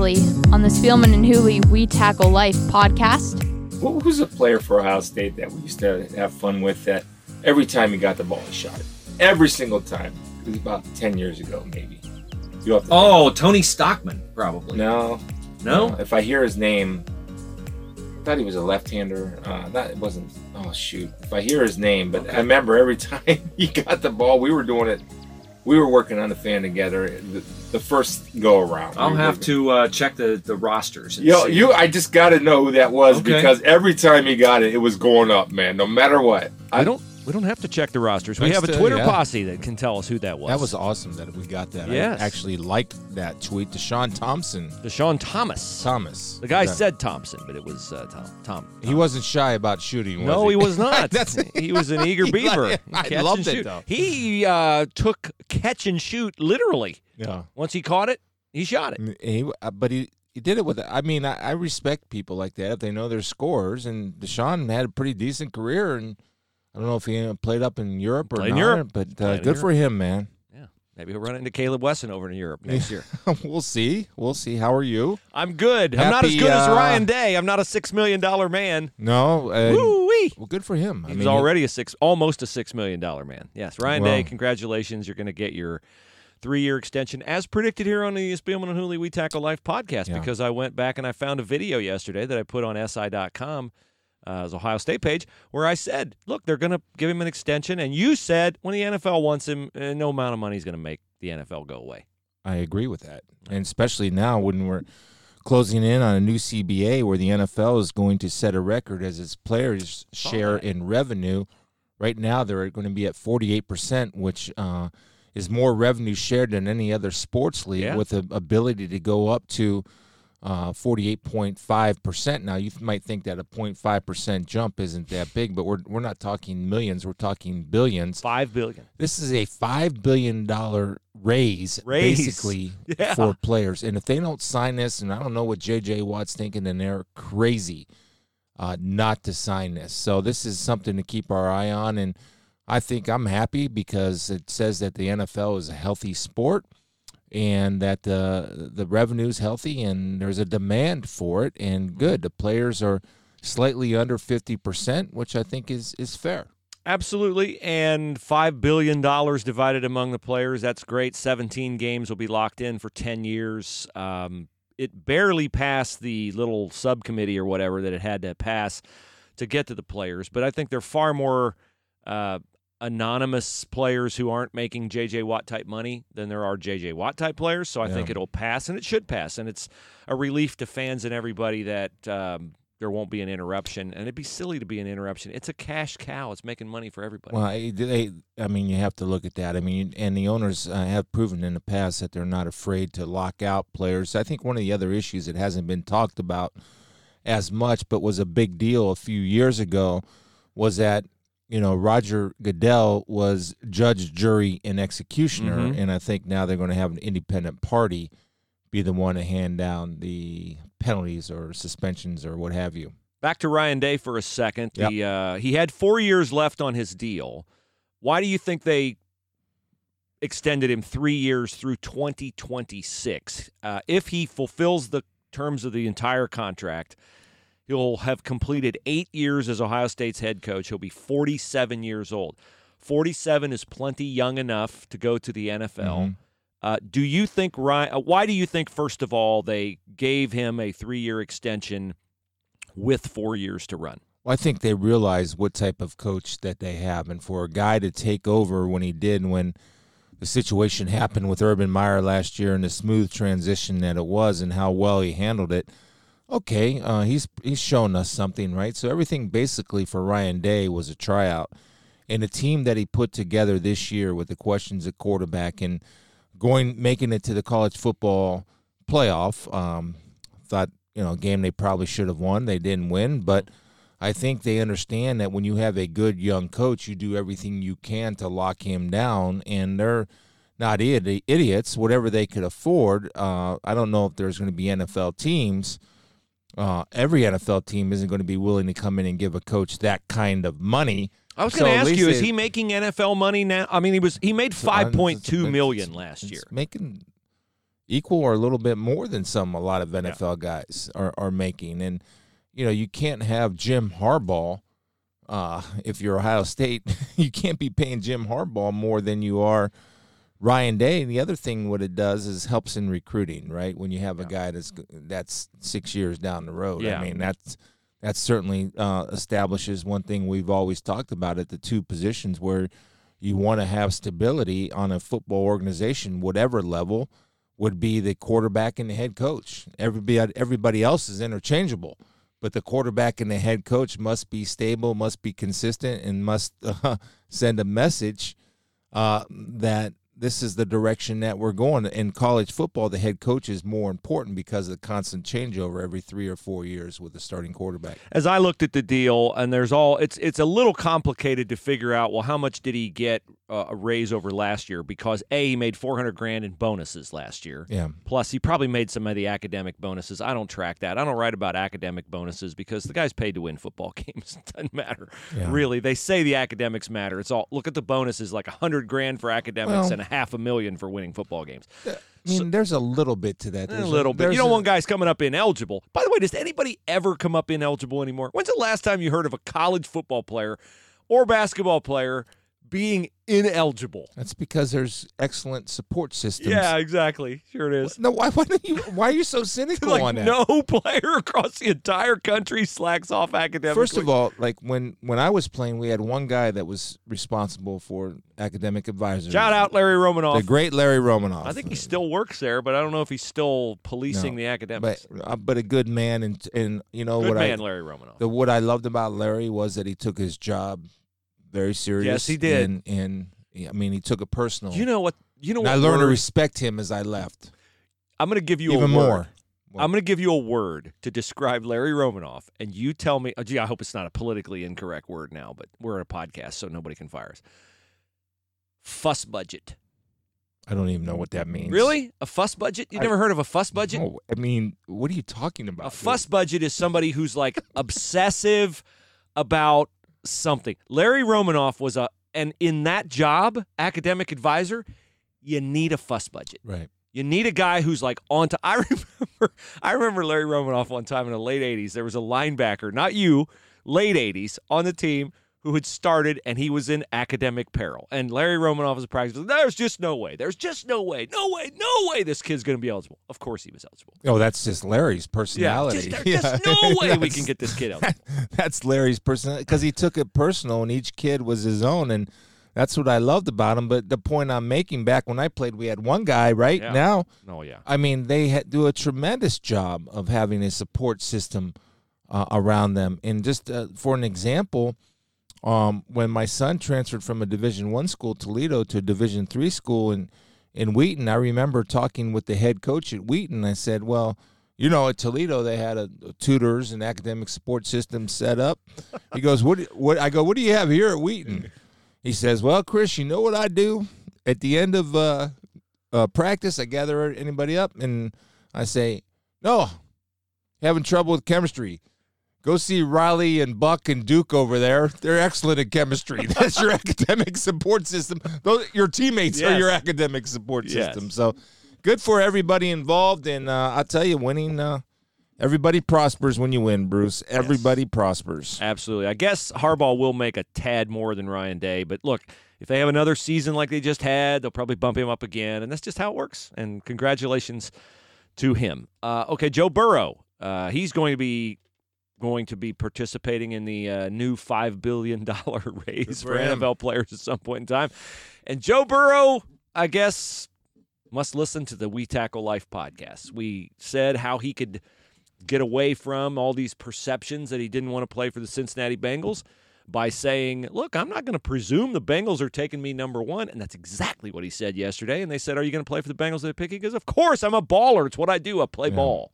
previously on the Spielman and Hooley We Tackle Life podcast. What was a player for Ohio State that we used to have fun with that every time he got the ball, he shot it? Every single time. It was about 10 years ago, maybe. You have to oh, Tony Stockman, probably. No. No? If I hear his name, I thought he was a left-hander. Uh, that wasn't. Oh shoot! If I hear his name, but okay. I remember every time he got the ball, we were doing it we were working on the fan together the, the first go around. I'll we have to uh, check the, the rosters. Yo, see. you, I just got to know who that was okay. because every time he got it, it was going up, man. No matter what. I don't we don't have to check the rosters. we have a Twitter yeah. posse that can tell us who that was. That was awesome that we got that. Yes. I actually liked that tweet. Deshaun Thompson. Deshaun Thomas. Thomas. The guy said Thompson, but it was uh, Tom. Tom. He wasn't shy about shooting. no, he? he? was not. he was an eager beaver. I loved it though. He uh, took catch and shoot literally. Yeah. Once he caught it, he shot it. He, uh, but he he did it with. I mean, I, I respect people like that if they know their scores. And Deshaun had a pretty decent career and I don't know if he played up in Europe or Played in not, Europe. but uh, good for him, man. Yeah, maybe he'll run into Caleb Wesson over in Europe next year. we'll see. We'll see. How are you? I'm good. I'm not as good as uh, Ryan Day. I'm not a six million dollar man. No. Uh, Woo wee. well, good for him. I He's mean, already a six, almost a six million dollar man. Yes, Ryan Well- Day. Congratulations. You're going to get your three year extension as predicted here on the Spielman and Hooley We Tackle Life podcast. Yeah. Because I went back and I found a video yesterday that I put on SI.com. Uh, his Ohio State page, where I said, "Look, they're going to give him an extension," and you said, "When the NFL wants him, uh, no amount of money is going to make the NFL go away." I agree with that, and especially now when we're closing in on a new CBA where the NFL is going to set a record as its players share that. in revenue. Right now, they're going to be at 48%, which uh, is more revenue shared than any other sports league, Yeah. with the ability to go up to uh, 48.5%. Now, you might think that a 0.5% jump isn't that big, but we're, we're not talking millions, we're talking billions. Five billion. This is a $5 billion raise, Raise. basically, Yeah. for players. And if they don't sign this, and I don't know what J.J. Watt's thinking, then they're crazy uh, not to sign this. So this is something to keep our eye on. And I think I'm happy because it says that the NFL is a healthy sport and that the the revenue's healthy and there's a demand for it and good. The players are slightly under 50%, which I think is is fair. Absolutely. And $5 billion divided among the players. That's great. 17 games will be locked in for 10 years. Um, it barely passed the little subcommittee or whatever that it had to pass to get to the players. But I think they're far more uh, anonymous players who aren't making J.J. Watt type money than there are J.J. Watt type players. So I Yeah. think it'll pass, and it should pass. And it's a relief to fans and everybody that um, there won't be an interruption. And it'd be silly to be an interruption. It's a cash cow. It's making money for everybody. Well, I- they, I mean, you have to look at that. I mean, and the owners uh, have proven in the past that they're not afraid to lock out players. I think one of the other issues that hasn't been talked about as much, but was a big deal a few years ago, was that you know Roger Goodell was judge, jury, and executioner, Mhm. and I think now they're going to have an independent party be the one to hand down the penalties or suspensions or what have you. Back to Ryan Day for a second. Yep. The, uh, he had four years left on his deal. Why do you think they extended him three years through 2026? Uh, if he fulfills the terms of the entire contract, he'll have completed eight years as Ohio State's head coach. He'll be 47 years old. 47 is plenty young enough to go to the NFL. Mhm. Uh, do you think Ryan? Uh, why do you think, first of all, they gave him a three-year extension with four years to run? Well, I think they realize what type of coach that they have, and for a guy to take over when he did, when the situation happened with Urban Meyer last year, and the smooth transition that it was, and how well he handled it. Okay, uh, he's he's shown us something, right? So everything basically for Ryan Day was a tryout, and the team that he put together this year with the questions at quarterback and going making it to the college football playoff. Um, thought you know game they probably should have won. They didn't win, but I think they understand that when you have a good young coach, you do everything you can to lock him down, and they're not idiots. Whatever they could afford, uh, I don't know if there's going to be NFL teams. Uh, every NFL team isn't going to be willing to come in and give a coach that kind of money. I was So going to ask you: Is he making NFL money now? I mean, he was he made uh, five point two it's- last year. Making, equal or a little bit more than some a lot of NFL guys are, are making. And you know, you can't have Jim Harbaugh uh, if you're Ohio State, you can't be paying Jim Harbaugh more than you are Ryan Day. And the other thing, what it does is helps in recruiting, right? When you have a guy that's that's six years down the road, Yeah. I mean that's that certainly uh, establishes one thing we've always talked about at the two positions where you want to have stability on a football organization, whatever level, would be the quarterback and the head coach. Everybody everybody else is interchangeable but the quarterback and the head coach must be stable, must be consistent, and must uh, send a message uh, that this is the direction that we're going. In college football, the head coach is more important because of the constant changeover every three or four years with the starting quarterback. As I looked at the deal, and there's all it's it's a little complicated to figure out. Well, how much did he get uh, a raise over last year? Because a he made 400 grand in bonuses last year. Yeah. Plus, he probably made some of the academic bonuses. I don't track that. I don't write about academic bonuses because the guy's paid to win football games. It doesn't matter. Yeah. Really, they say the academics matter. It's all look at the bonuses like a hundred grand for academics Well- and a half a million for winning football games. I mean, there's a little bit to that. A There's little bit. You don't a- want guys coming up ineligible. By the way, does anybody ever come up ineligible anymore? When's the last time you heard of a college football player or basketball player being ineligible? That's because there's excellent support systems. Yeah, exactly. Sure it is. No, why, why, don't you, why are you so cynical on Like that? no player across the entire country slacks off academically. First of all, like when when I was playing, we had one guy that was responsible for academic advisors. shout out Larry Romanoff. the great Larry Romanoff. I think he still works there, but I don't know if he's still policing No, the academics. but uh, but a good man, and and you know Good what man, I Larry Romanoff. the what I loved about Larry was that he took his job very serious. Yes, he did. and, and I mean he took it personal. you know what? You know what? I learned to respect him as I left. I'm going to give you even a word. more. I'm going to give you a word to describe Larry Romanoff, and you tell me. Oh, gee, I hope it's not a politically incorrect word now, but we're at a podcast, so nobody can fire us. Fuss budget. I don't even know what that means. Really? A fuss budget? You never heard of a fuss budget? No, I mean, what are you talking about? A fuss budget is somebody who's like obsessive about something. Larry Romanoff was a, and in that job, academic advisor, you need a fuss budget. Right. You need a guy who's like on to. I remember, I remember Larry Romanoff one time in the late '80s. There was a linebacker, not you, late '80s on the team who had started, and he was in academic peril. And Larry Romanoff was a practice. There's just no way. There's just no way. No way. No way. This kid's going to be eligible. Of course, he was eligible. Oh, that's just Larry's personality. just, there's just no way we can get this kid eligible. that's Larry's personality because he took it personal, and each kid was his own, and that's what I loved about him. But the point I'm making, back when I played, we had one guy. Right Yeah. now, Oh yeah. I mean, they do a tremendous job of having a support system uh, around them. And just uh, for an example, um, when my son transferred from a Division One school, Toledo, to a Division Three school in in Wheaton, I remember talking with the head coach at Wheaton. I said, "Well." You know, at Toledo, they had a, a tutors and academic support system set up. He goes, "What? What?" I go, "What do you have here at Wheaton?" He says, "Well, Chris, you know what I do at the end of uh, uh, practice, I gather anybody up and I say, No, having trouble with chemistry. Go see Riley and Buck and Duke over there. They're excellent at chemistry. That's your academic support system. Those, your teammates are your academic support Yes. system. So good for everybody involved. And uh, I'll tell you, winning, uh, everybody prospers when you win, Bruce. Everybody prospers. Absolutely. I guess Harbaugh will make a tad more than Ryan Day, but look, if they have another season like they just had, they'll probably bump him up again, and that's just how it works. And congratulations to him. Uh, okay, Joe Burrow. Uh, he's going to be going to be participating in the uh, new five billion dollar raise for for. NFL players at some point in time. And Joe Burrow, I guess, must listen to the We Tackle Life podcast. We said how he could get away from all these perceptions that he didn't want to play for the Cincinnati Bengals by saying, Look, I'm not going to presume the Bengals are taking me number one. And that's exactly what he said yesterday. And they said, Are you going to play for the Bengals they pick? He goes, Of course, I'm a baller. It's what I do. I play Yeah. ball.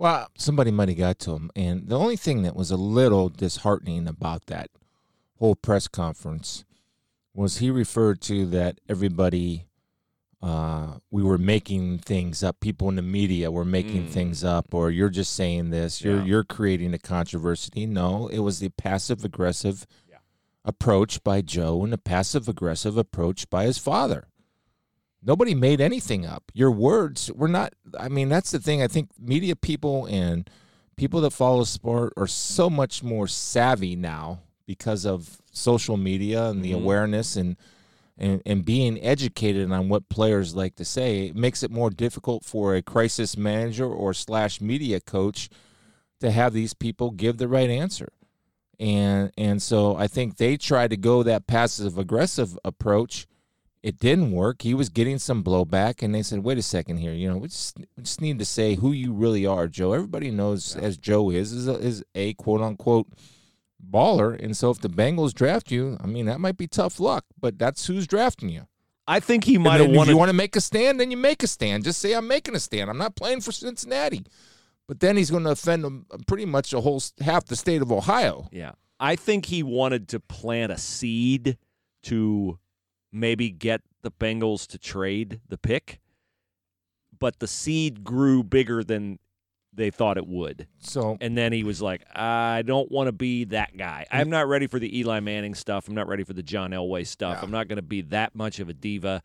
Well, somebody might have got to him. And the only thing that was a little disheartening about that whole press conference was he referred to that everybody, uh, we were making things up. People in the media were making Mm. things up, or you're just saying this. You're Yeah. you're creating a controversy. No, it was the passive aggressive Yeah. approach by Joe and the passive aggressive approach by his father. Nobody made anything up. Your words were not. I mean, that's the thing. I think media people and people that follow sport are so much more savvy now because of social media and the Mhm. awareness and, and and being educated on what players like to say. It makes it more difficult for a crisis manager or slash media coach to have these people give the right answer. And and so I think they try to go that passive aggressive approach. It didn't work. He was getting some blowback, and they said, "Wait a second here. You know, we just, we just need to say who you really are, Joe. Everybody knows as Joe is is a, is a quote unquote baller, and so if the Bengals draft you, I mean that might be tough luck, but that's who's drafting you. I think he might have if you want to make a stand, then you make a stand. Just say I'm making a stand. I'm not playing for Cincinnati, but then he's going to offend um, pretty much a whole half the state of Ohio. Yeah. I think he wanted to plant a seed to maybe get the Bengals to trade the pick, but the seed grew bigger than they thought it would. So And then he was like, I don't want to be that guy. I'm not ready for the Eli Manning stuff. I'm not ready for the John Elway stuff. Yeah. I'm not going to be that much of a diva.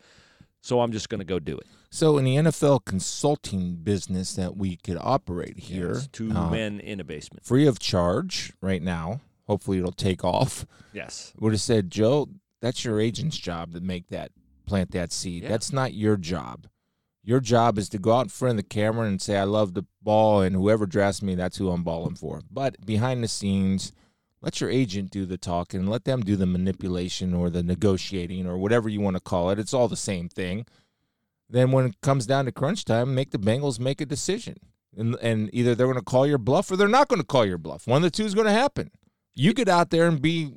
So I'm just going to go do it. So in the NFL consulting business that we could operate here, Yes, two uh, men in a basement. free of charge right now. Hopefully it'll take off. Yes. Would have said, Joe, that's your agent's job to make that plant that seed. Yeah. That's not your job. Your job is to go out in front of the camera and say, I love the ball, and whoever drafts me, that's who I'm balling for. But behind the scenes, let your agent do the talking, and let them do the manipulation or the negotiating or whatever you want to call it. It's all the same thing. Then when it comes down to crunch time, make the Bengals make a decision. And, and either they're going to call your bluff or they're not going to call your bluff. One of the two is going to happen. You get out there and be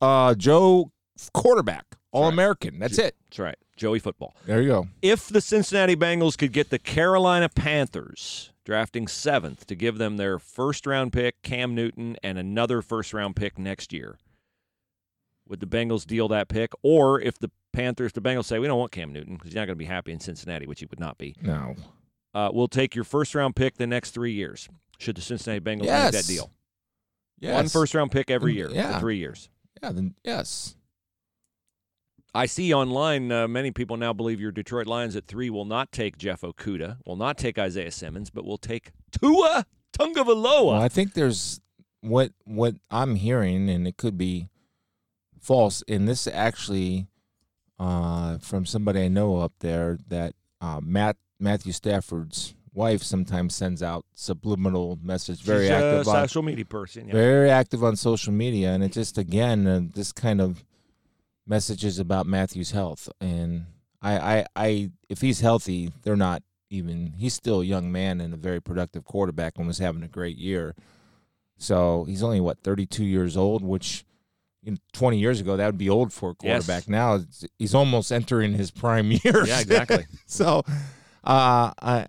uh, Joe quarterback, all American. That's it. That's right. Joey football. There you go. if the Cincinnati Bengals could get the Carolina Panthers drafting seventh to give them their first round pick, Cam Newton, and another first round pick next year, would the Bengals deal that pick? Or if the Panthers, the Bengals say, we don't want Cam Newton because he's not going to be happy in Cincinnati, which he would not be, No. uh, we'll take your first round pick the next three years. Should the Cincinnati Bengals Yes. make that deal? Yes. One first round pick every year yeah. for three years. Yeah. Then yes. I see online uh, many people now believe your Detroit Lions at three will not take Jeff Okudah, will not take Isaiah Simmons, but will take Tua Tagovailoa. Well, I think there's what what I'm hearing, and it could be false. And this actually uh, from somebody I know up there that uh, Matt Matthew Stafford's wife sometimes sends out subliminal message. Very She's active a on social media person. Yeah. very active on social media, and it just again uh, this kind of messages about Matthew's health. And I, I, I, if he's healthy, they're not even. He's still a young man and a very productive quarterback, and was having a great year. So he's only what 32 years old, which. You know, 20 years ago, that would be old for a Yes. quarterback. Now he's almost entering his prime years. Yeah, exactly. so, uh, I,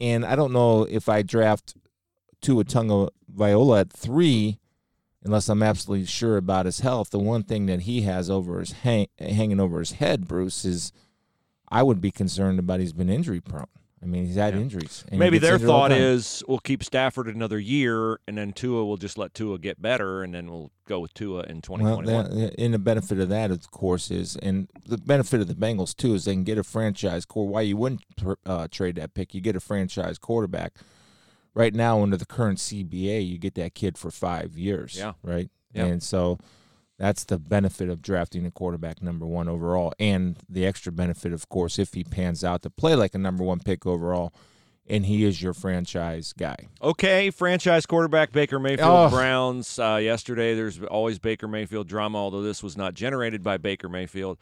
and I don't know if I draft Tua Tunga Viola at three, unless I'm absolutely sure about his health. The one thing that he has over his hang, hanging over his head, Bruce, is I would be concerned about he's been injury prone. I mean, he's had Yeah. injuries. and Maybe their thought is we'll keep Stafford another year, and then Tua will just let Tua get better, and then we'll go with Tua in Well, 2021. that, in the benefit of that, of course, is and the benefit of the Bengals too is they can get a franchise core. Why you wouldn't uh, trade that pick? You get a franchise quarterback. Right now, under the current CBA, you get that kid for five years. Yeah. Right. Yeah. And so that's the benefit of drafting a quarterback number one overall, and the extra benefit, of course, if he pans out to play like a number one pick overall, and he is your franchise guy. Okay, franchise quarterback Baker Mayfield Oh. Browns. Uh, yesterday, there's always Baker Mayfield drama, although this was not generated by Baker Mayfield.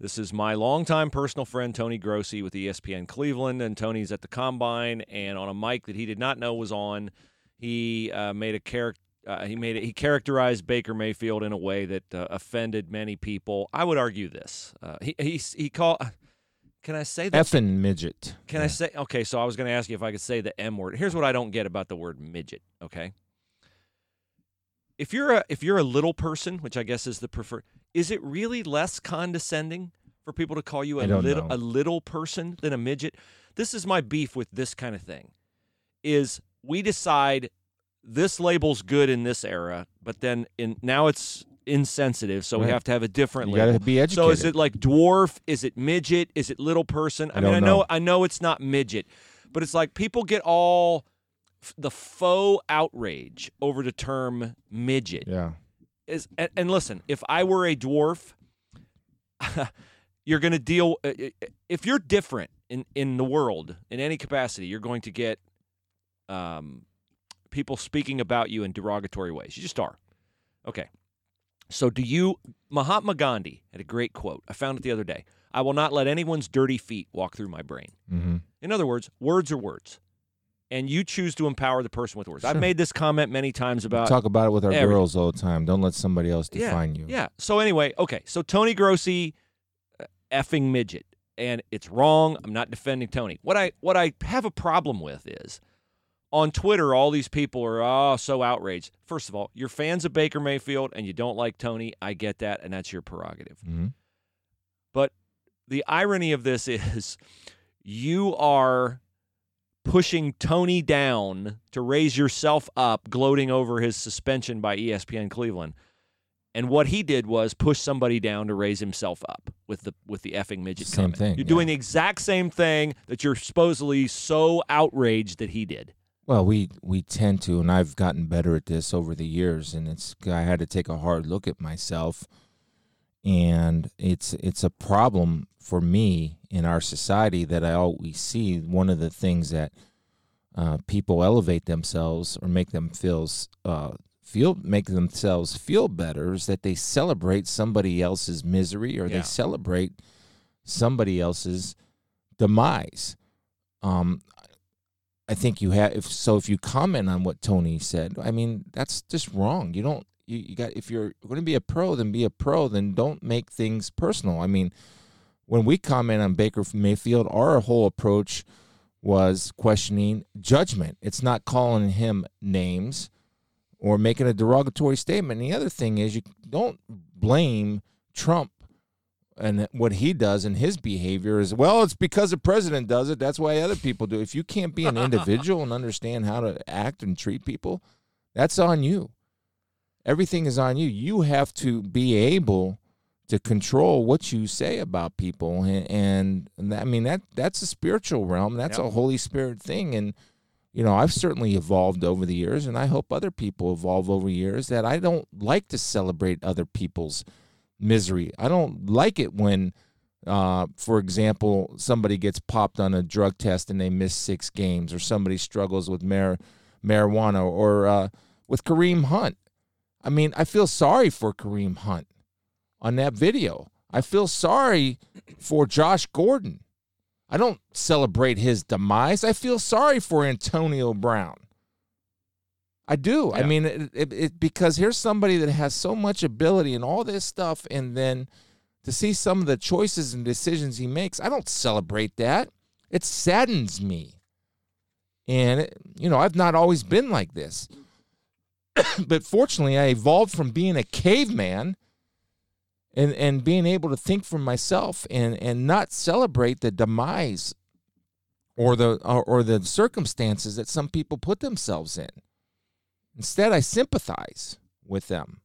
This is my longtime personal friend Tony Grossi with ESPN Cleveland, and Tony's at the combine, and on a mic that he did not know was on, he uh, made a character. Uh, he made it, he characterized Baker Mayfield in a way that uh, offended many people. I would argue this. Uh, he he he called. Can I say that? Effing midget. Can I say okay? So I was going to ask you if I could say the M word. Here's what I don't get about the word midget. Okay, if you're a if you're a little person, which I guess is the prefer, is it really less condescending for people to call you a little know. a little person than a midget? This is my beef with this kind of thing. Is we decide this label's good in this era, but then in now it's insensitive, so we have to have a different You label. be educated. So is it like dwarf? Is it midget? Is it little person? I, I mean, I know know. I know it's not midget, but it's like people get all f- the faux outrage over the term midget. Yeah. Is and, and listen, if I were a dwarf, you're going to deal uh, uh, if you're different in in the world in any capacity, you're going to get um people speaking about you in derogatory ways. You just are. Okay. So do you Mahatma Gandhi had a great quote. I found it the other day. I will not let anyone's dirty feet walk through my brain. Mm-hmm. In other words, words are words. And you choose to empower the person with words. I've made this comment many times about Talk about it with our everything. girls all the time. Don't let somebody else yeah, define you. Yeah. So anyway, okay. So Tony Grossi, uh, effing midget, and it's wrong. I'm not defending Tony. What I what I have a problem with is on Twitter, all these people are oh so outraged. First of all, you're fans of Baker Mayfield and you don't like Tony. I get that, and that's your prerogative. hmm But the irony of this is you are pushing Tony down to raise yourself up, gloating over his suspension by ESPN Cleveland. And what he did was push somebody down to raise himself up with the with the effing midget. Same comment. thing, You're yeah. doing the exact same thing that you're supposedly so outraged that he did. Well, we we tend to, and I've gotten better at this over the years, and it's I had to take a hard look at myself, and it's it's a problem for me in our society that I always see. One of the things that uh, people elevate themselves or make them feels uh, feel make themselves feel better is that they celebrate somebody else's misery or Yeah. they celebrate somebody else's demise. Um, I think you have if so if you comment on what Tony said, I mean that's just wrong. You don't you, you got if you're going to be a pro, then be a pro. Then don't make things personal. I mean, when we comment on Baker Mayfield, our whole approach was questioning judgment. It's not calling him names or making a derogatory statement. And the other thing is you don't blame Trump and what he does and his behavior is well it's because the president does it that's why other people do if you can't be an individual and understand how to act and treat people that's on you everything is on you you have to be able to control what you say about people and, and, i mean that that's a spiritual realm that's Yep. a holy spirit thing and you know i've certainly evolved over the years and i hope other people evolve over years that i don't like to celebrate other people's misery. I don't like it when, uh, for example, somebody gets popped on a drug test and they miss six games, or somebody struggles with mar- marijuana, or uh, with Kareem Hunt. I mean, I feel sorry for Kareem Hunt on that video. I feel sorry for Josh Gordon. I don't celebrate his demise. I feel sorry for Antonio Brown. I do. I mean, it, it, it, because here's somebody that has so much ability and all this stuff, and then to see some of the choices and decisions he makes, I don't celebrate that. It saddens me. And, it, you know, I've not always been like this. but fortunately, I evolved from being a caveman and, and being able to think for myself and, and not celebrate the demise or the or, or the circumstances that some people put themselves in. Instead, I sympathize with them.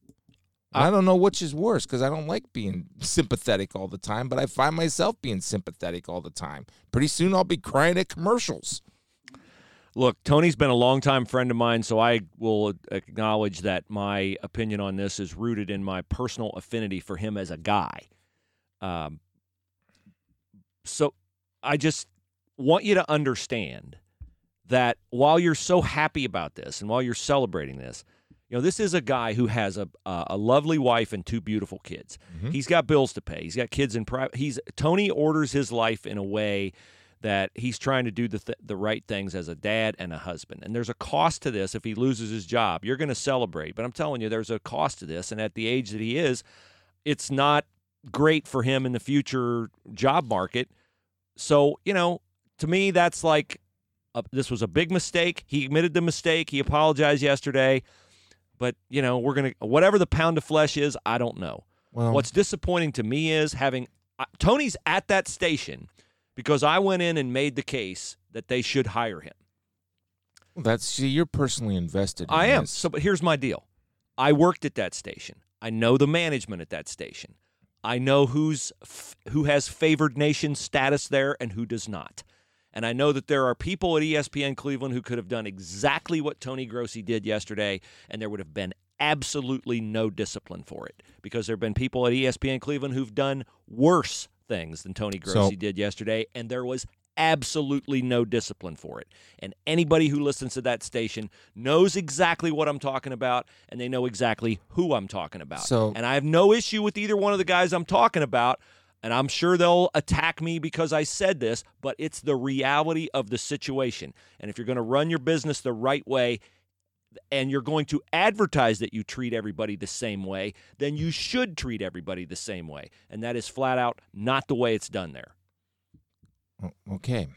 And I don't know which is worse because I don't like being sympathetic all the time, but I find myself being sympathetic all the time. Pretty soon I'll be crying at commercials. Look, Tony's been a longtime friend of mine, so I will acknowledge that my opinion on this is rooted in my personal affinity for him as a guy. Um, so I just want you to understand that while you're so happy about this and while you're celebrating this, you know, this is a guy who has a a, a lovely wife and two beautiful kids. Mhm. He's got bills to pay. He's got kids in private. He's Tony orders his life in a way that he's trying to do the th- the right things as a dad and a husband. And there's a cost to this if he loses his job. You're going to celebrate, but I'm telling you there's a cost to this and at the age that he is, it's not great for him in the future job market. So, you know, to me that's like a, this was a big mistake. He admitted the mistake. He apologized yesterday. But, you know, we're going to whatever the pound of flesh is, I don't know. Well, What's disappointing to me is having uh, Tony's at that station because I went in and made the case that they should hire him. that's see, you're personally invested. In I am. this. So, but here's my deal. I worked at that station. I know the management at that station. I know who's who has favored nation status there and who does not. And I know that there are people at ESPN Cleveland who could have done exactly what Tony Grossi did yesterday, and there would have been absolutely no discipline for it because there have been people at ESPN Cleveland who've done worse things than Tony Grossi So- did yesterday, and there was absolutely no discipline for it. And anybody who listens to that station knows exactly what I'm talking about, and they know exactly who I'm talking about. So- and I have no issue with either one of the guys I'm talking about. And I'm sure they'll attack me because I said this, but it's the reality of the situation. And if you're going to run your business the right way and you're going to advertise that you treat everybody the same way, then you should treat everybody the same way. And that is flat out not the way it's done there. Okay.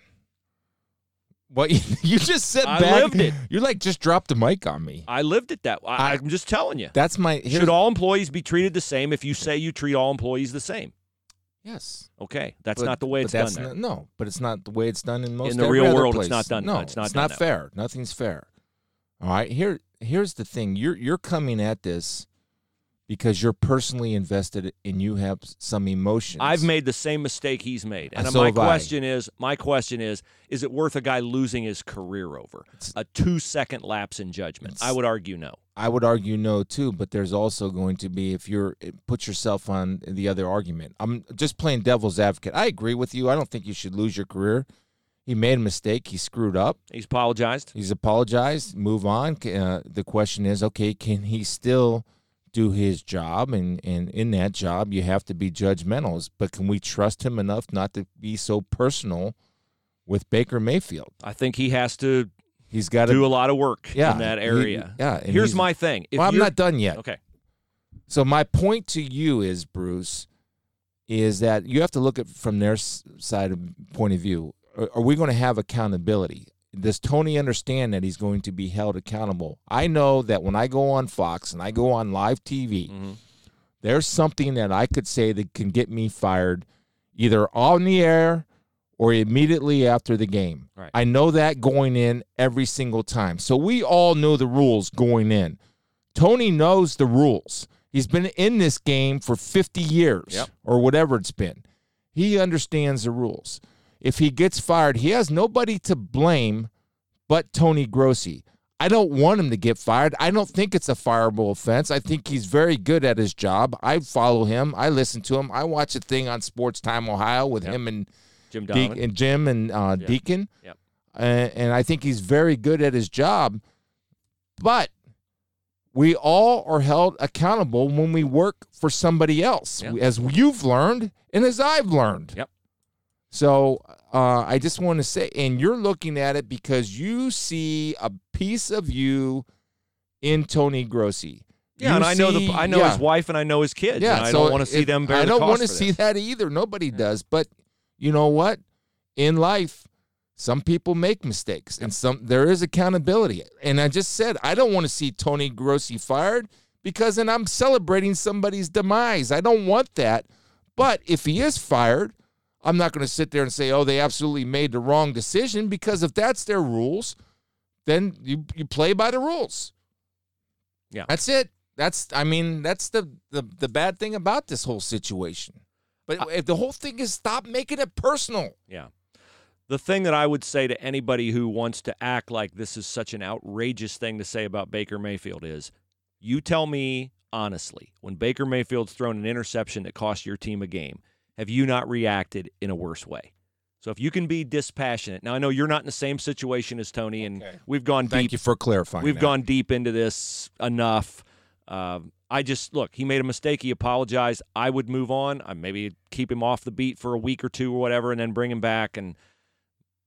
What you just said I back, lived it. You like just dropped the mic on me. I lived it that way. I- I'm just telling you. That's my Should all employees be treated the same if you say you treat all employees the same? yes. Okay, that's But- not the way it's done not- no, but it's not the way it's done in most In the real world, it's not done- No, it's not it's not that way. fair. Nothing's fair. All right. Here, here's the thing. You're you're coming at this because you're personally invested and you have some emotions. I've made the same mistake he's made. And so my have I. question is, my question is, is it worth a guy losing his career over It's- a two-second lapse in judgment? I would argue no. I would argue no too, but there's also going to be if you're eh, put yourself on the other argument. I'm just playing devil's advocate. I agree with you. I don't think you should lose your career. He made a mistake. He screwed up. He's apologized. He's apologized. Move on. Uh, the question is, okay, can he still do his job? And and in that job, you have to be judgmental. But can we trust him enough not to be so personal with Baker Mayfield? I think he has to He's got to do a lot of work Yeah, in that he- area. yeah, Here's my thing. If Well, I'm not done yet. Okay. So my point to you is, Bruce, is that you have to look at from their side of point of view. Are, we going to have accountability? Does Tony understand that he's going to be held accountable? I know that when I go on Fox and I go on live TV, Mhm. there's something that I could say that can get me fired, either on the air or immediately after the game. Right. I know that going in every single time. So we all know the rules going in. Tony knows the rules. He's been in this game for 50 years Yep. or whatever it's been. He understands the rules. If he gets fired, he has nobody to blame but Tony Grossi. I don't want him to get fired. I don't think it's a fireable offense. I think he's very good at his job. I follow him. I listen to him. I watch a thing on Sports Time Ohio with Yep. him and Jim De- and Jim and uh, Yeah. Deacon. Yep. And, and I think he's very good at his job. But we all are held accountable when we work for somebody else, Yep. as you've learned and as I've learned. Yep. So uh, I just want to say, and you're looking at it because you see a piece of you in Tony Grossi. yeah, You and I know the I know yeah. his wife and I know his kids. Yeah, and I so don't want to see them I don't want to see this. that either. Nobody does. But you know what? In life, some people make mistakes, and some there is accountability. And I just said I don't want to see Tony Grossi fired because then I'm celebrating somebody's demise. I don't want that. But if he is fired, I'm not going to sit there and say, "Oh, they absolutely made the wrong decision," because if that's their rules, then you you play by the rules. Yeah. That's it. That's I mean, that's the the, the bad thing about this whole situation. But if the whole thing is stop making it personal. Yeah. The thing that I would say to anybody who wants to act like this is such an outrageous thing to say about Baker Mayfield is you tell me honestly, when Baker Mayfield's thrown an interception that cost your team a game, have you not reacted in a worse way? So if you can be dispassionate. Now I know you're not in the same situation as Tony and Okay. we've gone Thank deep you for clarifying. We've that. gone deep into this enough. Um, I just look. He made a mistake. He apologized. I would move on. I maybe keep him off the beat for a week or two or whatever, and then bring him back and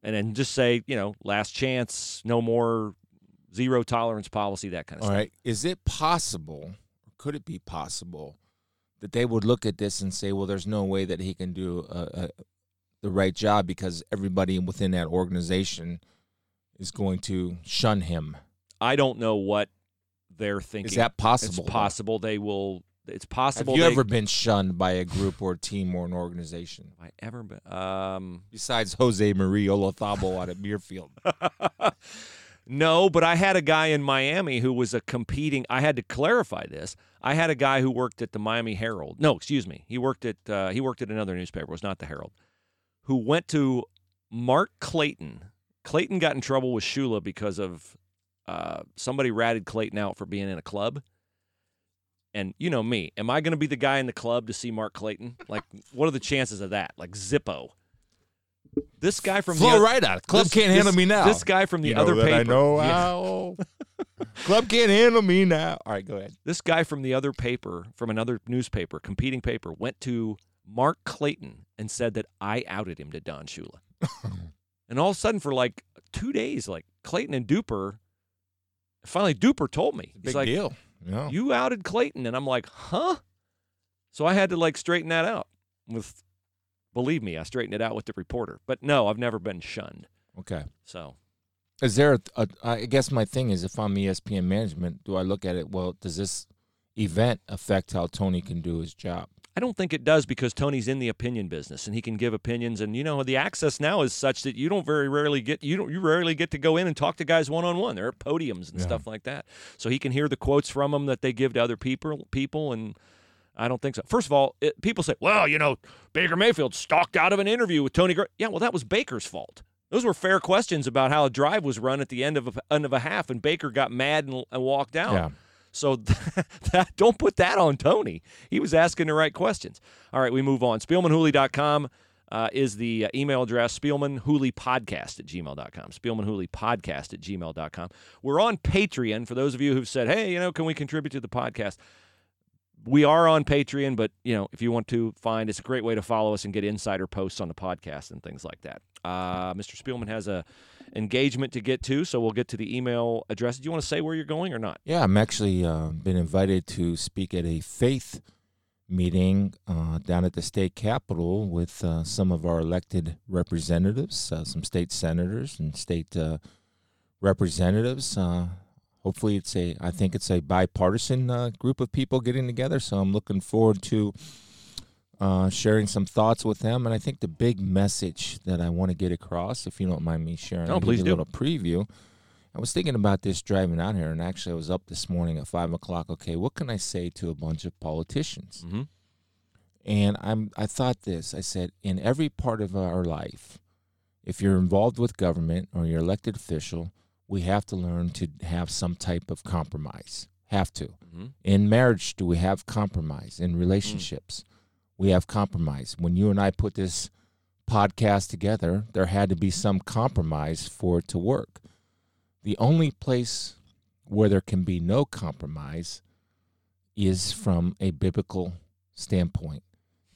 and then just say, you know, last chance, no more, zero tolerance policy, that kind of All stuff. right. Is it possible, could it be possible, that they would look at this and say, well, there's no way that he can do uh uh the right job because everybody within that organization is going to shun him? I don't know what they're thinking. Is that possible? though? possible they will. It's Have possible. you they, ever been shunned by a group or a team or an organization? Have I ever been? Um, Besides Jose Maria Olazabal out at Muirfield. no, but I had a guy in Miami who was a competing. I had to clarify this. I had a guy who worked at the Miami Herald. No, excuse me. He worked at uh, he worked at another newspaper. It was not the Herald. Who went to Mark Clayton. Clayton got in trouble with Shula because of uh, somebody ratted Clayton out for being in a club. And you know me, am I going to be the guy in the club to see Mark Clayton? Like, what are the chances of that? Like Zippo. This guy from Flow the oth- right out. Club this- can't handle me now. This guy from the You know other that paper. I know how. Club can't handle me now. All right, go ahead. this guy from the other paper, from another newspaper, competing paper, went to Mark Clayton and said that I outed him to Don Shula. and all of a sudden, for like two days, like Clayton and Duper, finally Duper told me. He's Big like, deal. Yeah. You outed Clayton. And I'm like, huh? So I had to like straighten that out with, believe me, I straightened it out with the reporter. But no, I've never been shunned. Okay. So Is there a, a? I guess my thing is, if I'm ESPN management, do I look at it? Well, does this event affect how Tony can do his job? I don't think it does because Tony's in the opinion business and he can give opinions and you know the access now is such that you don't very rarely get you don't you rarely get to go in and talk to guys one on one. They're at podiums and Yeah. stuff like that. So he can hear the quotes from them that they give to other people people and I don't think so. First of all, it, people say, "Well, you know, Baker Mayfield stalked out of an interview with Tony." Gr-. Yeah, well, that was Baker's fault. Those were fair questions about how a drive was run at the end of a, end of a half, and Baker got mad and, and walked out. Yeah. So that, don't put that on Tony. He was asking the right questions. All right, we move on. SpielmanHooley.com uh, is the uh, email address, SpielmanHooleyPodcast at gmail.com. SpielmanHooleyPodcast at gmail.com. We're on Patreon for those of you who've said, hey, you know, can we contribute to the podcast? We are on Patreon, but, you know, if you want to find, it's a great way to follow us and get insider posts on the podcast and things like that. Uh, Mr. Spielman has a engagement to get to, so we'll get to the email address. Do you want to say where you're going or not? Yeah, I'm actually uh, been invited to speak at a faith meeting uh, down at the state capitol with uh, some of our elected representatives, uh, some state senators and state uh, representatives. Hopefully, it's a I think it's a bipartisan uh, group of people getting together. So I'm looking forward to uh, sharing some thoughts with them. And I think the big message that I want to get across, if you don't mind me sharing, Oh, please do. a little preview. I was thinking about this driving out here, and actually, I was up this morning at five o'clock. Okay, what can I say to a bunch of politicians? Mm-hmm. And I'm I thought this. I said, in every part of our life, if you're involved with government or you're elected official, we have to learn to have some type of compromise. Have to. Mm-hmm. In marriage, do we have compromise? In relationships, we have compromise. When you and I put this podcast together, there had to be some compromise for it to work. The only place where there can be no compromise is from a biblical standpoint.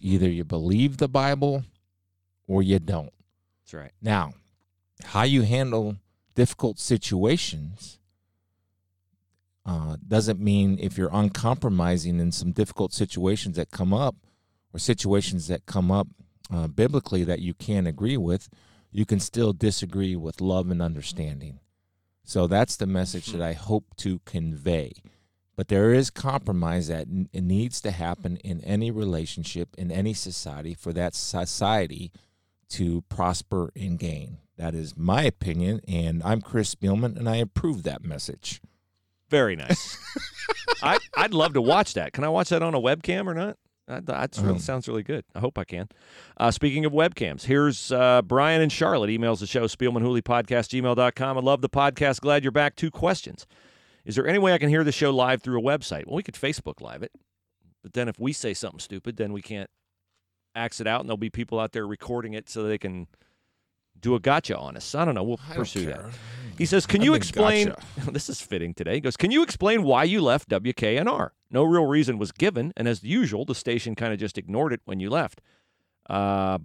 Either you believe the Bible or you don't. That's right. Now, how you handle difficult situations uh, doesn't mean if you're uncompromising in some difficult situations that come up or situations that come up uh, biblically that you can't agree with, you can still disagree with love and understanding. So that's the message that I hope to convey. But there is compromise that n- needs to happen in any relationship, in any society, for that society to prosper and gain. That is my opinion, and I'm Chris Spielman, and I approve that message. Very nice. I I'd love to watch that. Can I watch that on a webcam or not? That, that really Um, sounds really good. I hope I can. Uh, speaking of webcams, here's uh, Brian and Charlotte. Emails the show, Spielman Podcast, gmail.com. I love the podcast. Glad you're back. Two questions. Is there any way I can hear the show live through a website? Well, we could Facebook Live it. But then if we say something stupid, then we can't axe it out, and there'll be people out there recording it so they can do a gotcha on us. I don't know. We'll pursue that. He says, "Can I've you explain?" gotcha. this is fitting today. He goes, "Can you explain why you left WKNR? No real reason was given, and as usual, the station kind of just ignored it when you left. Uh,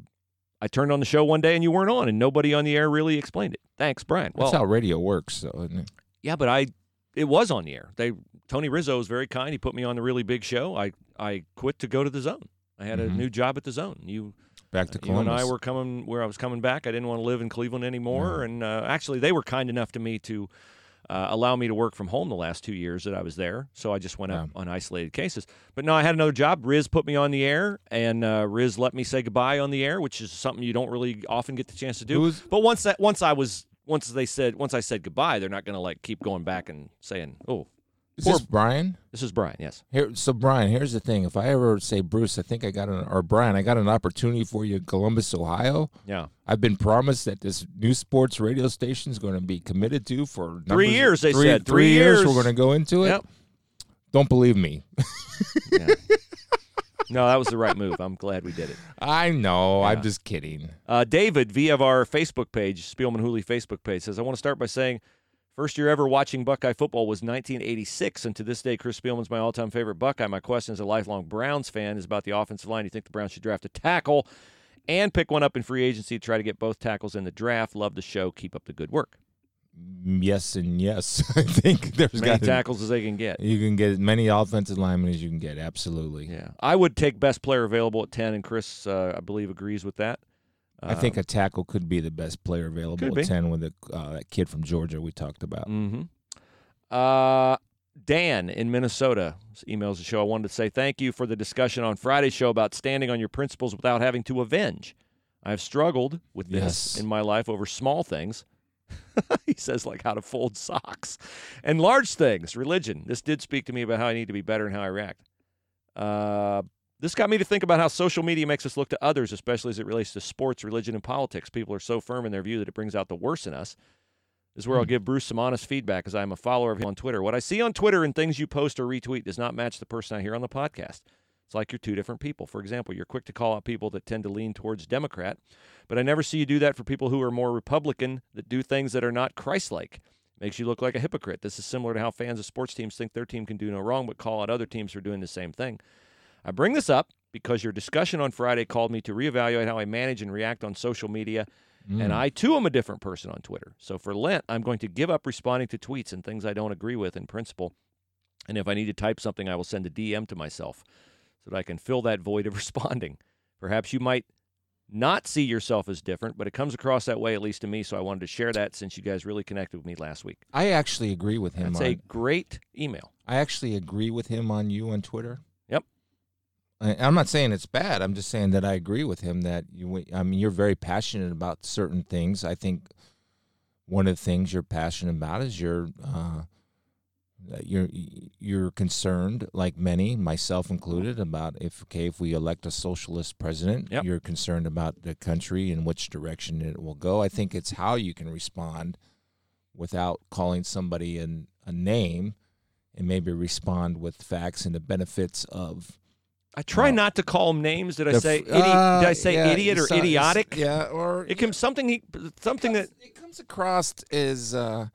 I turned on the show one day and you weren't on, and nobody on the air really explained it. Thanks, Brian. Well, That's how radio works, though, isn't it? yeah, but I it was on the air. They Tony Rizzo was very kind. He put me on the really big show. I I quit to go to the Zone. I had a Mhm. new job at the Zone. You Back to you and I were coming where I was coming back. I didn't want to live in Cleveland anymore, and uh, actually, they were kind enough to me to uh, allow me to work from home the last two years that I was there. So I just went up on isolated cases. But no, I had another job. Riz put me on the air, and uh, Riz let me say goodbye on the air, which is something you don't really often get the chance to do. Who's- but once that once I was once they said once I said goodbye, they're not going to like keep going back and saying, "Oh, Is Poor- this Brian? This is Brian. Yes. Here, so Brian, here's the thing. If I ever say Bruce, I think I got an or Brian, I got an opportunity for you in Columbus, Ohio. Yeah. I've been promised that this new sports radio station is going to be committed to for Three years, they three, said. Three, Three years. years. We're going to go into it. Yep. Don't believe me. No, that was the right move. I'm glad we did it. I know. Yeah. I'm just kidding. Uh, David, via our Facebook page, Spielman Hooley Facebook page, says, I want to start by saying, first year ever watching Buckeye football was 1986, and to this day, Chris Spielman's my all time favorite Buckeye. My question as a lifelong Browns fan is about the offensive line. Do you think the Browns should draft a tackle and pick one up in free agency to try to get both tackles in the draft? Love the show. Keep up the good work. Mm, Yes and yes. I think there's As many got to tackles as they can get. You can get as many offensive linemen as you can get. Absolutely. Yeah. I would take best player available at 10, and Chris, uh, I believe, agrees with that. I think a tackle could be the best player available at ten with the, uh, that kid from Georgia we talked about. Mm-hmm. Uh, Dan in Minnesota emails the show. I wanted to say thank you for the discussion on Friday's show about standing on your principles without having to avenge. I've struggled with this Yes. in my life over small things. he says, like how to fold socks, and large things, religion. This did speak to me about how I need to be better and how I react. Uh, this got me to think about how social media makes us look to others, especially as it relates to sports, religion, and politics. People are so firm in their view that it brings out the worst in us. This is where I'll hmm. give Bruce some honest feedback as I'm a follower of him on Twitter. What I see on Twitter and things you post or retweet does not match the person I hear on the podcast. It's like you're two different people. For example, you're quick to call out people that tend to lean towards Democrat, but I never see you do that for people who are more Republican that do things that are not Christ like. Makes you look like a hypocrite. This is similar to how fans of sports teams think their team can do no wrong, but call out other teams for doing the same thing. I bring this up because your discussion on Friday called me to reevaluate how I manage and react on social media and mm. I too am a different person on Twitter. So for Lent, I'm going to give up responding to tweets and things I don't agree with in principle. And if I need to type something, I will send a DM to myself so that I can fill that void of responding. Perhaps you might not see yourself as different, but it comes across that way, at least to me. So I wanted to share that since you guys really connected with me last week. I actually agree with him. That's on, a great email. I actually agree with him on you on Twitter. I'm not saying it's bad. I'm just saying that I agree with him that you. I mean, you're very passionate about certain things. I think one of the things you're passionate about is you're uh, you're you're concerned, like many, myself included, about if okay if we elect a socialist president, Yep. you're concerned about the country and which direction it will go. I think it's how you can respond without calling somebody an, a name and maybe respond with facts and the benefits of I try Well, not to call him names. Did I the say f- idi- uh, Did I say yeah, idiot or so- idiotic? Yeah, or It can something he something that it comes across is uh,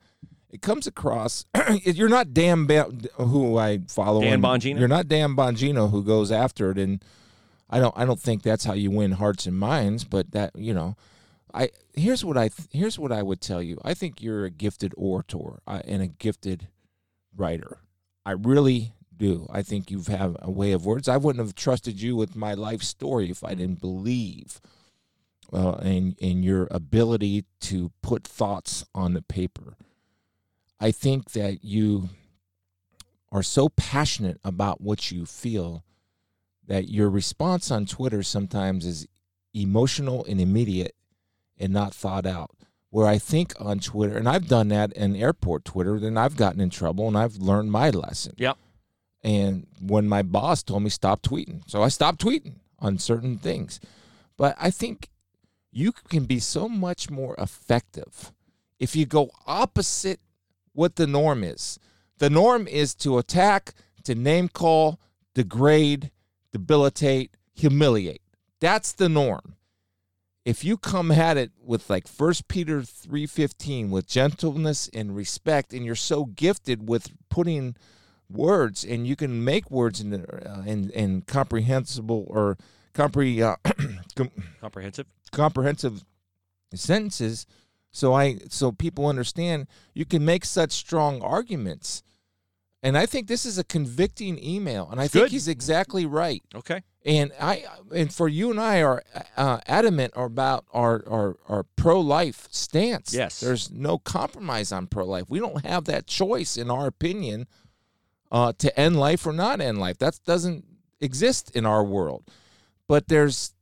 it comes across. you're not Dan ba- who I follow. Dan Bongino? You're not Dan Bongino who goes after it, and I don't. I don't think that's how you win hearts and minds. But that you know, I here's what I th- here's what I would tell you. I think you're a gifted orator uh, and a gifted writer. I really do. I think you have a way of words. I wouldn't have trusted you with my life story if I didn't believe uh, in in your ability to put thoughts on the paper. I think that you are so passionate about what you feel that your response on Twitter sometimes is emotional and immediate and not thought out. Where I think on Twitter, and I've done that in airport Twitter, then I've gotten in trouble and I've learned my lesson. Yep. And when my boss told me stop tweeting, so I stopped tweeting on certain things. But I think you can be so much more effective if you go opposite what the norm is. The norm is to attack, to name call, degrade, debilitate, humiliate. That's the norm. If you come at it with like 1 Peter 3:15 with gentleness and respect and you're so gifted with putting words and you can make words in uh, in, in comprehensible or compre uh, com- comprehensive. comprehensive sentences. So i so people understand you can make such strong arguments. And i think this is a convicting email and i think he's exactly right. Okay. and i and for you and i are uh, adamant about our our, our pro-life stance. Yes. there's no compromise on pro-life. We don't have that choice in our opinion uh, to end life or not end life that doesn't exist in our world but there's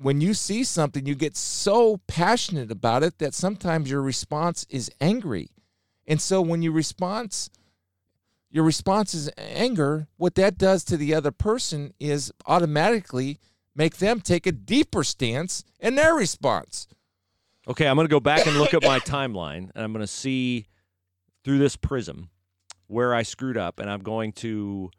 when you see something, you get so passionate about it that sometimes your response is angry. And so when you response, your response is anger, what that does to the other person is automatically make them take a deeper stance in their response. Okay, I'm going to go back and look at my timeline, and I'm going to see through this prism where I screwed up, and I'm going to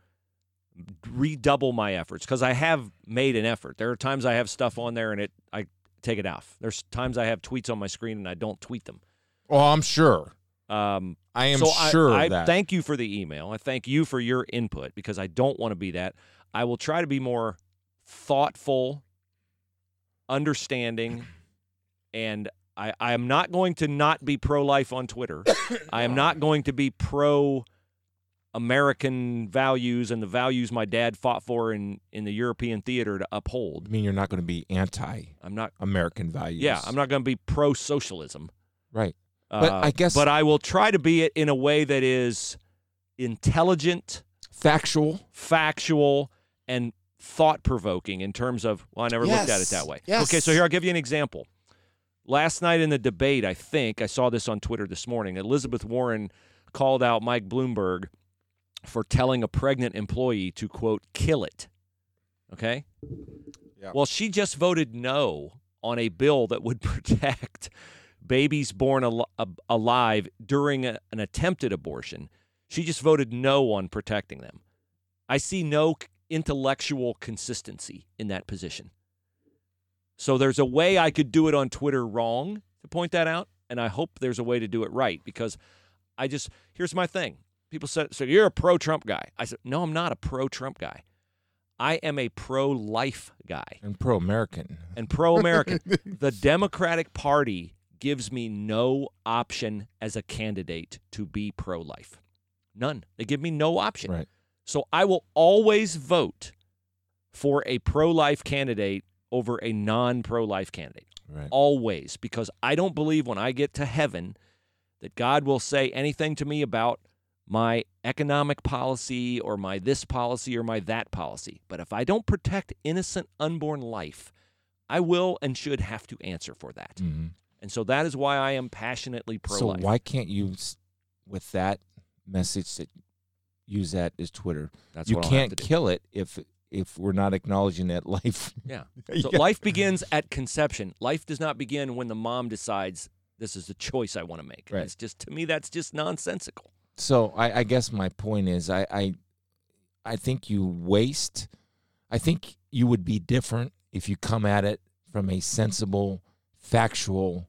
redouble my efforts because I have made an effort. There are times I have stuff on there and it I take it off. There's times I have tweets on my screen and I don't tweet them. Oh, I'm sure. Um, I am so sure I, I thank you for the email. I thank you for your input because I don't want to be that. I will try to be more thoughtful, understanding, and I, I am not going to not be pro life on Twitter. I am not going to be pro American values and the values my dad fought for in, in the European theater to uphold. I mean, you're not going to be anti I'm not American values. yeah, I'm not going to be pro socialism. Right. Uh, but I guess- but I will try to be it in a way that is intelligent, Factual. factual, and thought provoking in terms of, well, I never looked at it that way. Yes. Okay, so here I'll give you an example. Last night in the debate, I think, I saw this on Twitter this morning, Elizabeth Warren called out Mike Bloomberg for telling a pregnant employee to, quote, kill it. Okay? Yeah. Well, she just voted no on a bill that would protect babies born al- ab- alive during a- an attempted abortion. She just voted no on protecting them. I see no intellectual consistency in that position. So there's a way I could do it on Twitter wrong to point that out, and I hope there's a way to do it right because I just here's my thing. People said, "So you're a pro-Trump guy?" I said, "No, I'm not a pro-Trump guy. I am a pro-life guy And pro American. and pro-American. the Democratic Party gives me no option as a candidate to be pro-life. None. They give me no option. Right. So I will always vote for a pro-life candidate over a non-pro-life candidate. Right. Always because I don't believe when I get to heaven that God will say anything to me about my economic policy or my this policy or my that policy. But if I don't protect innocent unborn life, I will and should have to answer for that. Mhm. And so that is why I am passionately pro So why can't you, with that message, that use that as Twitter? That's you what I'll have can't kill it if if we're not acknowledging that life. Yeah. Yeah. So life begins at conception. Life does not begin when the mom decides this is the choice I want to make. Right. It's just to me that's just nonsensical. So I, I guess my point is I, I I think you waste I think you would be different if you come at it from a sensible, factual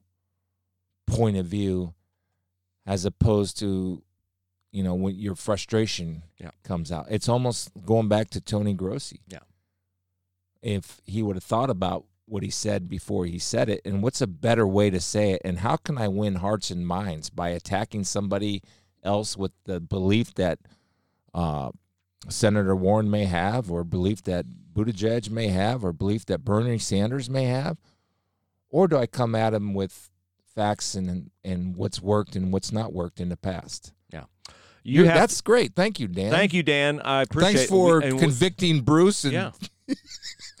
point of view as opposed to you know when your frustration Yeah. comes out. It's almost going back to Tony Grossi. Yeah. If he would have thought about what he said before he said it and what's a better way to say it and how can I win hearts and minds by attacking somebody else with the belief that uh, Senator Warren may have, or belief that Buttigieg may have, or belief that Bernie Sanders may have, or do I come at him with facts and and what's worked and what's not worked in the past? Yeah. You're- have that's great. Thank you, Dan. Thank you, Dan. I appreciate it. Thanks for we- convicting Bruce. And Yeah.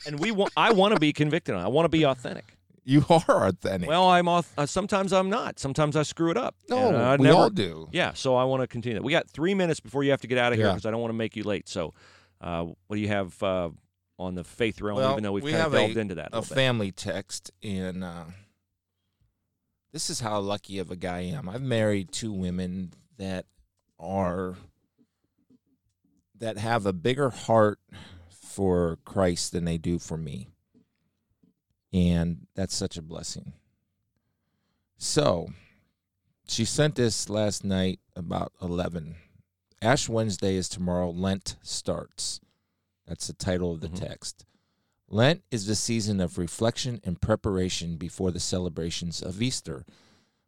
and we want I want to be convicted. On. I want to be authentic. You are authentic. Well, I'm auth- uh, sometimes I'm not. Sometimes I screw it up. no, And I we never, all do. Yeah, so I want to continue. that. We got three minutes before you have to get out of here Yeah. because I don't want to make you late. So, uh, what do you have uh, on the faith realm? Well, even though we've we kind of delved a- into that a a family text and uh, this is how lucky of a guy I am. I've married two women that are that have a bigger heart for Christ than they do for me. And that's such a blessing. So, she sent this last night about 11. Ash Wednesday is tomorrow. Lent starts. That's the title of the Mhm. text. Lent is the season of reflection and preparation before the celebrations of Easter.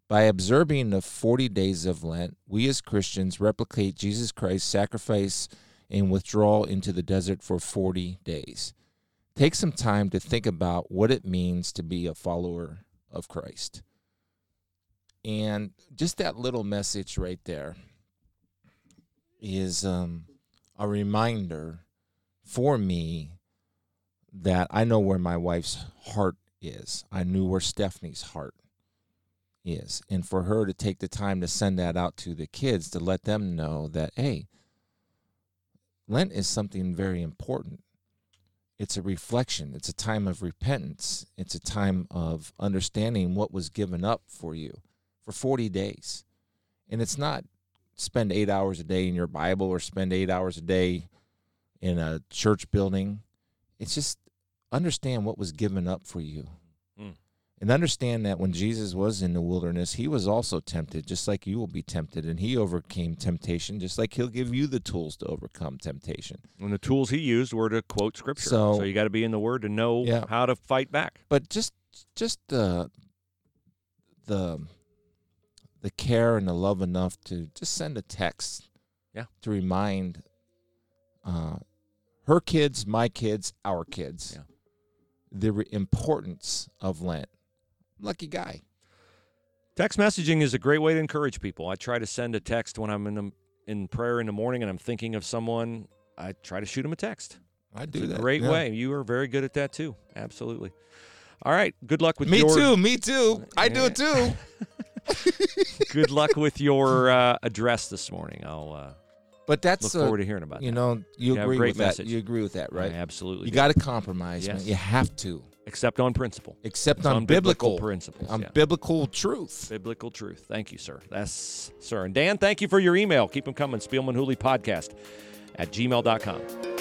By observing the 40 days of Lent, we as Christians replicate Jesus Christ's sacrifice and withdrawal into the desert for 40 days. Take some time to think about what it means to be a follower of Christ. And just that little message right there is um, a reminder for me that I know where my wife's heart is. I knew where Stephanie's heart is. And for her to take the time to send that out to the kids to let them know that, hey, Lent is something very important. It's a reflection, it's a time of repentance, it's a time of understanding what was given up for you for 40 days. And it's not spend eight hours a day in your Bible or spend eight hours a day in a church building. It's just understand what was given up for you. And understand that when Jesus was in the wilderness, he was also tempted, just like you will be tempted. And he overcame temptation, just like he'll give you the tools to overcome temptation. And the tools he used were to quote scripture. So- So, you got to be in the Word to know Yeah. how to fight back. But just just the the the care and the love enough to just send a text Yeah. to remind uh, her kids, my kids, our kids, Yeah. the re- importance of Lent. Lucky guy. Text messaging is a great way to encourage people. I try to send a text when I'm in the, in prayer in the morning and I'm thinking of someone. I try to shoot them a text. I do It's that. great yeah. way. You are very good at that too. Absolutely. All right. Good luck with Me your too. Me too. I do it too. good luck with your uh, address this morning. I'll uh, But that's look forward to hearing about you that. know you You agree with message. that. You agree with that, right? I absolutely. You got to compromise, man. You have to, except on principle, except on, on biblical biblical, principles, on yeah. biblical truth. biblical truth. Thank you, sir. That's sir. And Dan, thank you for your email. Keep them coming. Spielman Hooley podcast at gmail.com.